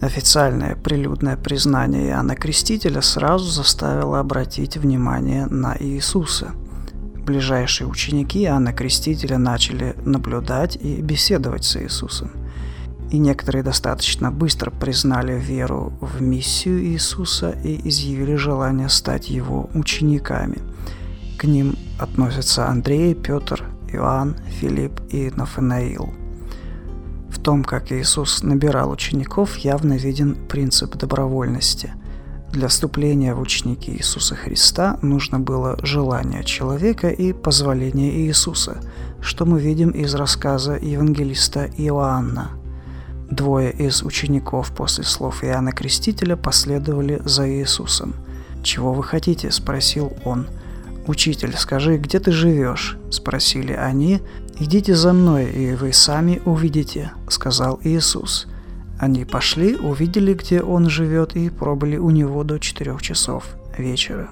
Официальное прилюдное признание Иоанна Крестителя сразу заставило обратить внимание на Иисуса. Ближайшие ученики Иоанна Крестителя начали наблюдать и беседовать с Иисусом. И некоторые достаточно быстро признали веру в миссию Иисуса и изъявили желание стать его учениками. К ним относятся Андрей, Петр, Иоанн, Филипп и Нафанаил – том, как Иисус набирал учеников, явно виден принцип добровольности. Для вступления в ученики Иисуса Христа нужно было желание человека и позволение Иисуса, что мы видим из рассказа евангелиста Иоанна. Двое из учеников после слов Иоанна Крестителя последовали за Иисусом. «Чего вы хотите?» – спросил он. «Учитель, скажи, где ты живешь?» – спросили они, «Идите за мной, и вы сами увидите», — сказал Иисус. Они пошли, увидели, где он живет, и пробыли у него до четырех часов вечера.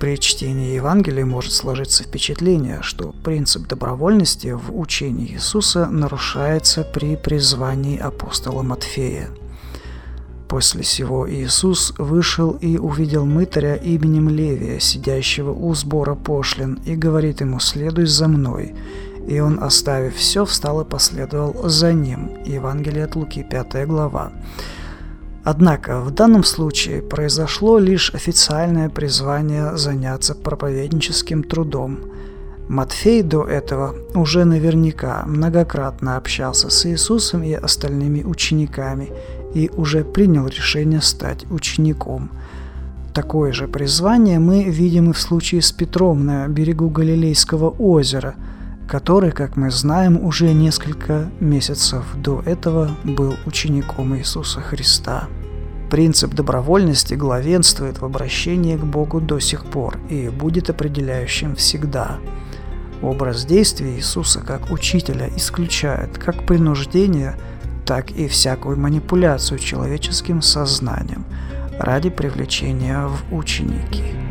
При чтении Евангелия может сложиться впечатление, что принцип добровольности в учении Иисуса нарушается при призвании апостола Матфея. После сего Иисус вышел и увидел мытаря именем Левия, сидящего у сбора пошлин, и говорит ему «Следуй за мной». И он, оставив все, встал и последовал за ним. Евангелие от Луки, 5 глава. Однако в данном случае произошло лишь официальное призвание заняться проповедническим трудом. Матфей до этого уже наверняка многократно общался с Иисусом и остальными учениками и уже принял решение стать учеником. Такое же призвание мы видим и в случае с Петром на берегу Галилейского озера – который, как мы знаем, уже несколько месяцев до этого был учеником Иисуса Христа. Принцип добровольности главенствует в обращении к Богу до сих пор и будет определяющим всегда. Образ действия Иисуса как учителя исключает как принуждение, так и всякую манипуляцию человеческим сознанием ради привлечения в ученики.